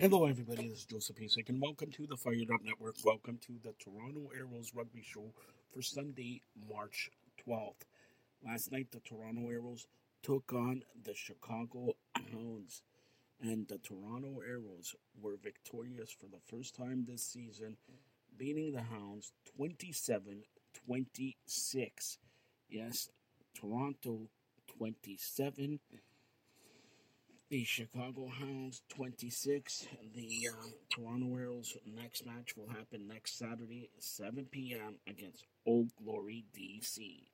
Hello, everybody. This is Joseph Pasek, and welcome to the Fired Up Network. Welcome to the Toronto Arrows Rugby Show for Sunday, March 12th. Last night, the Toronto Arrows took on the Chicago Hounds, and the Toronto Arrows were victorious for the first time this season, beating the Hounds 27 26. Yes, Toronto 27 the Chicago Hounds 26. The uh, Toronto Arrows next match will happen next Saturday, 7 p.m. against Old Glory, D.C.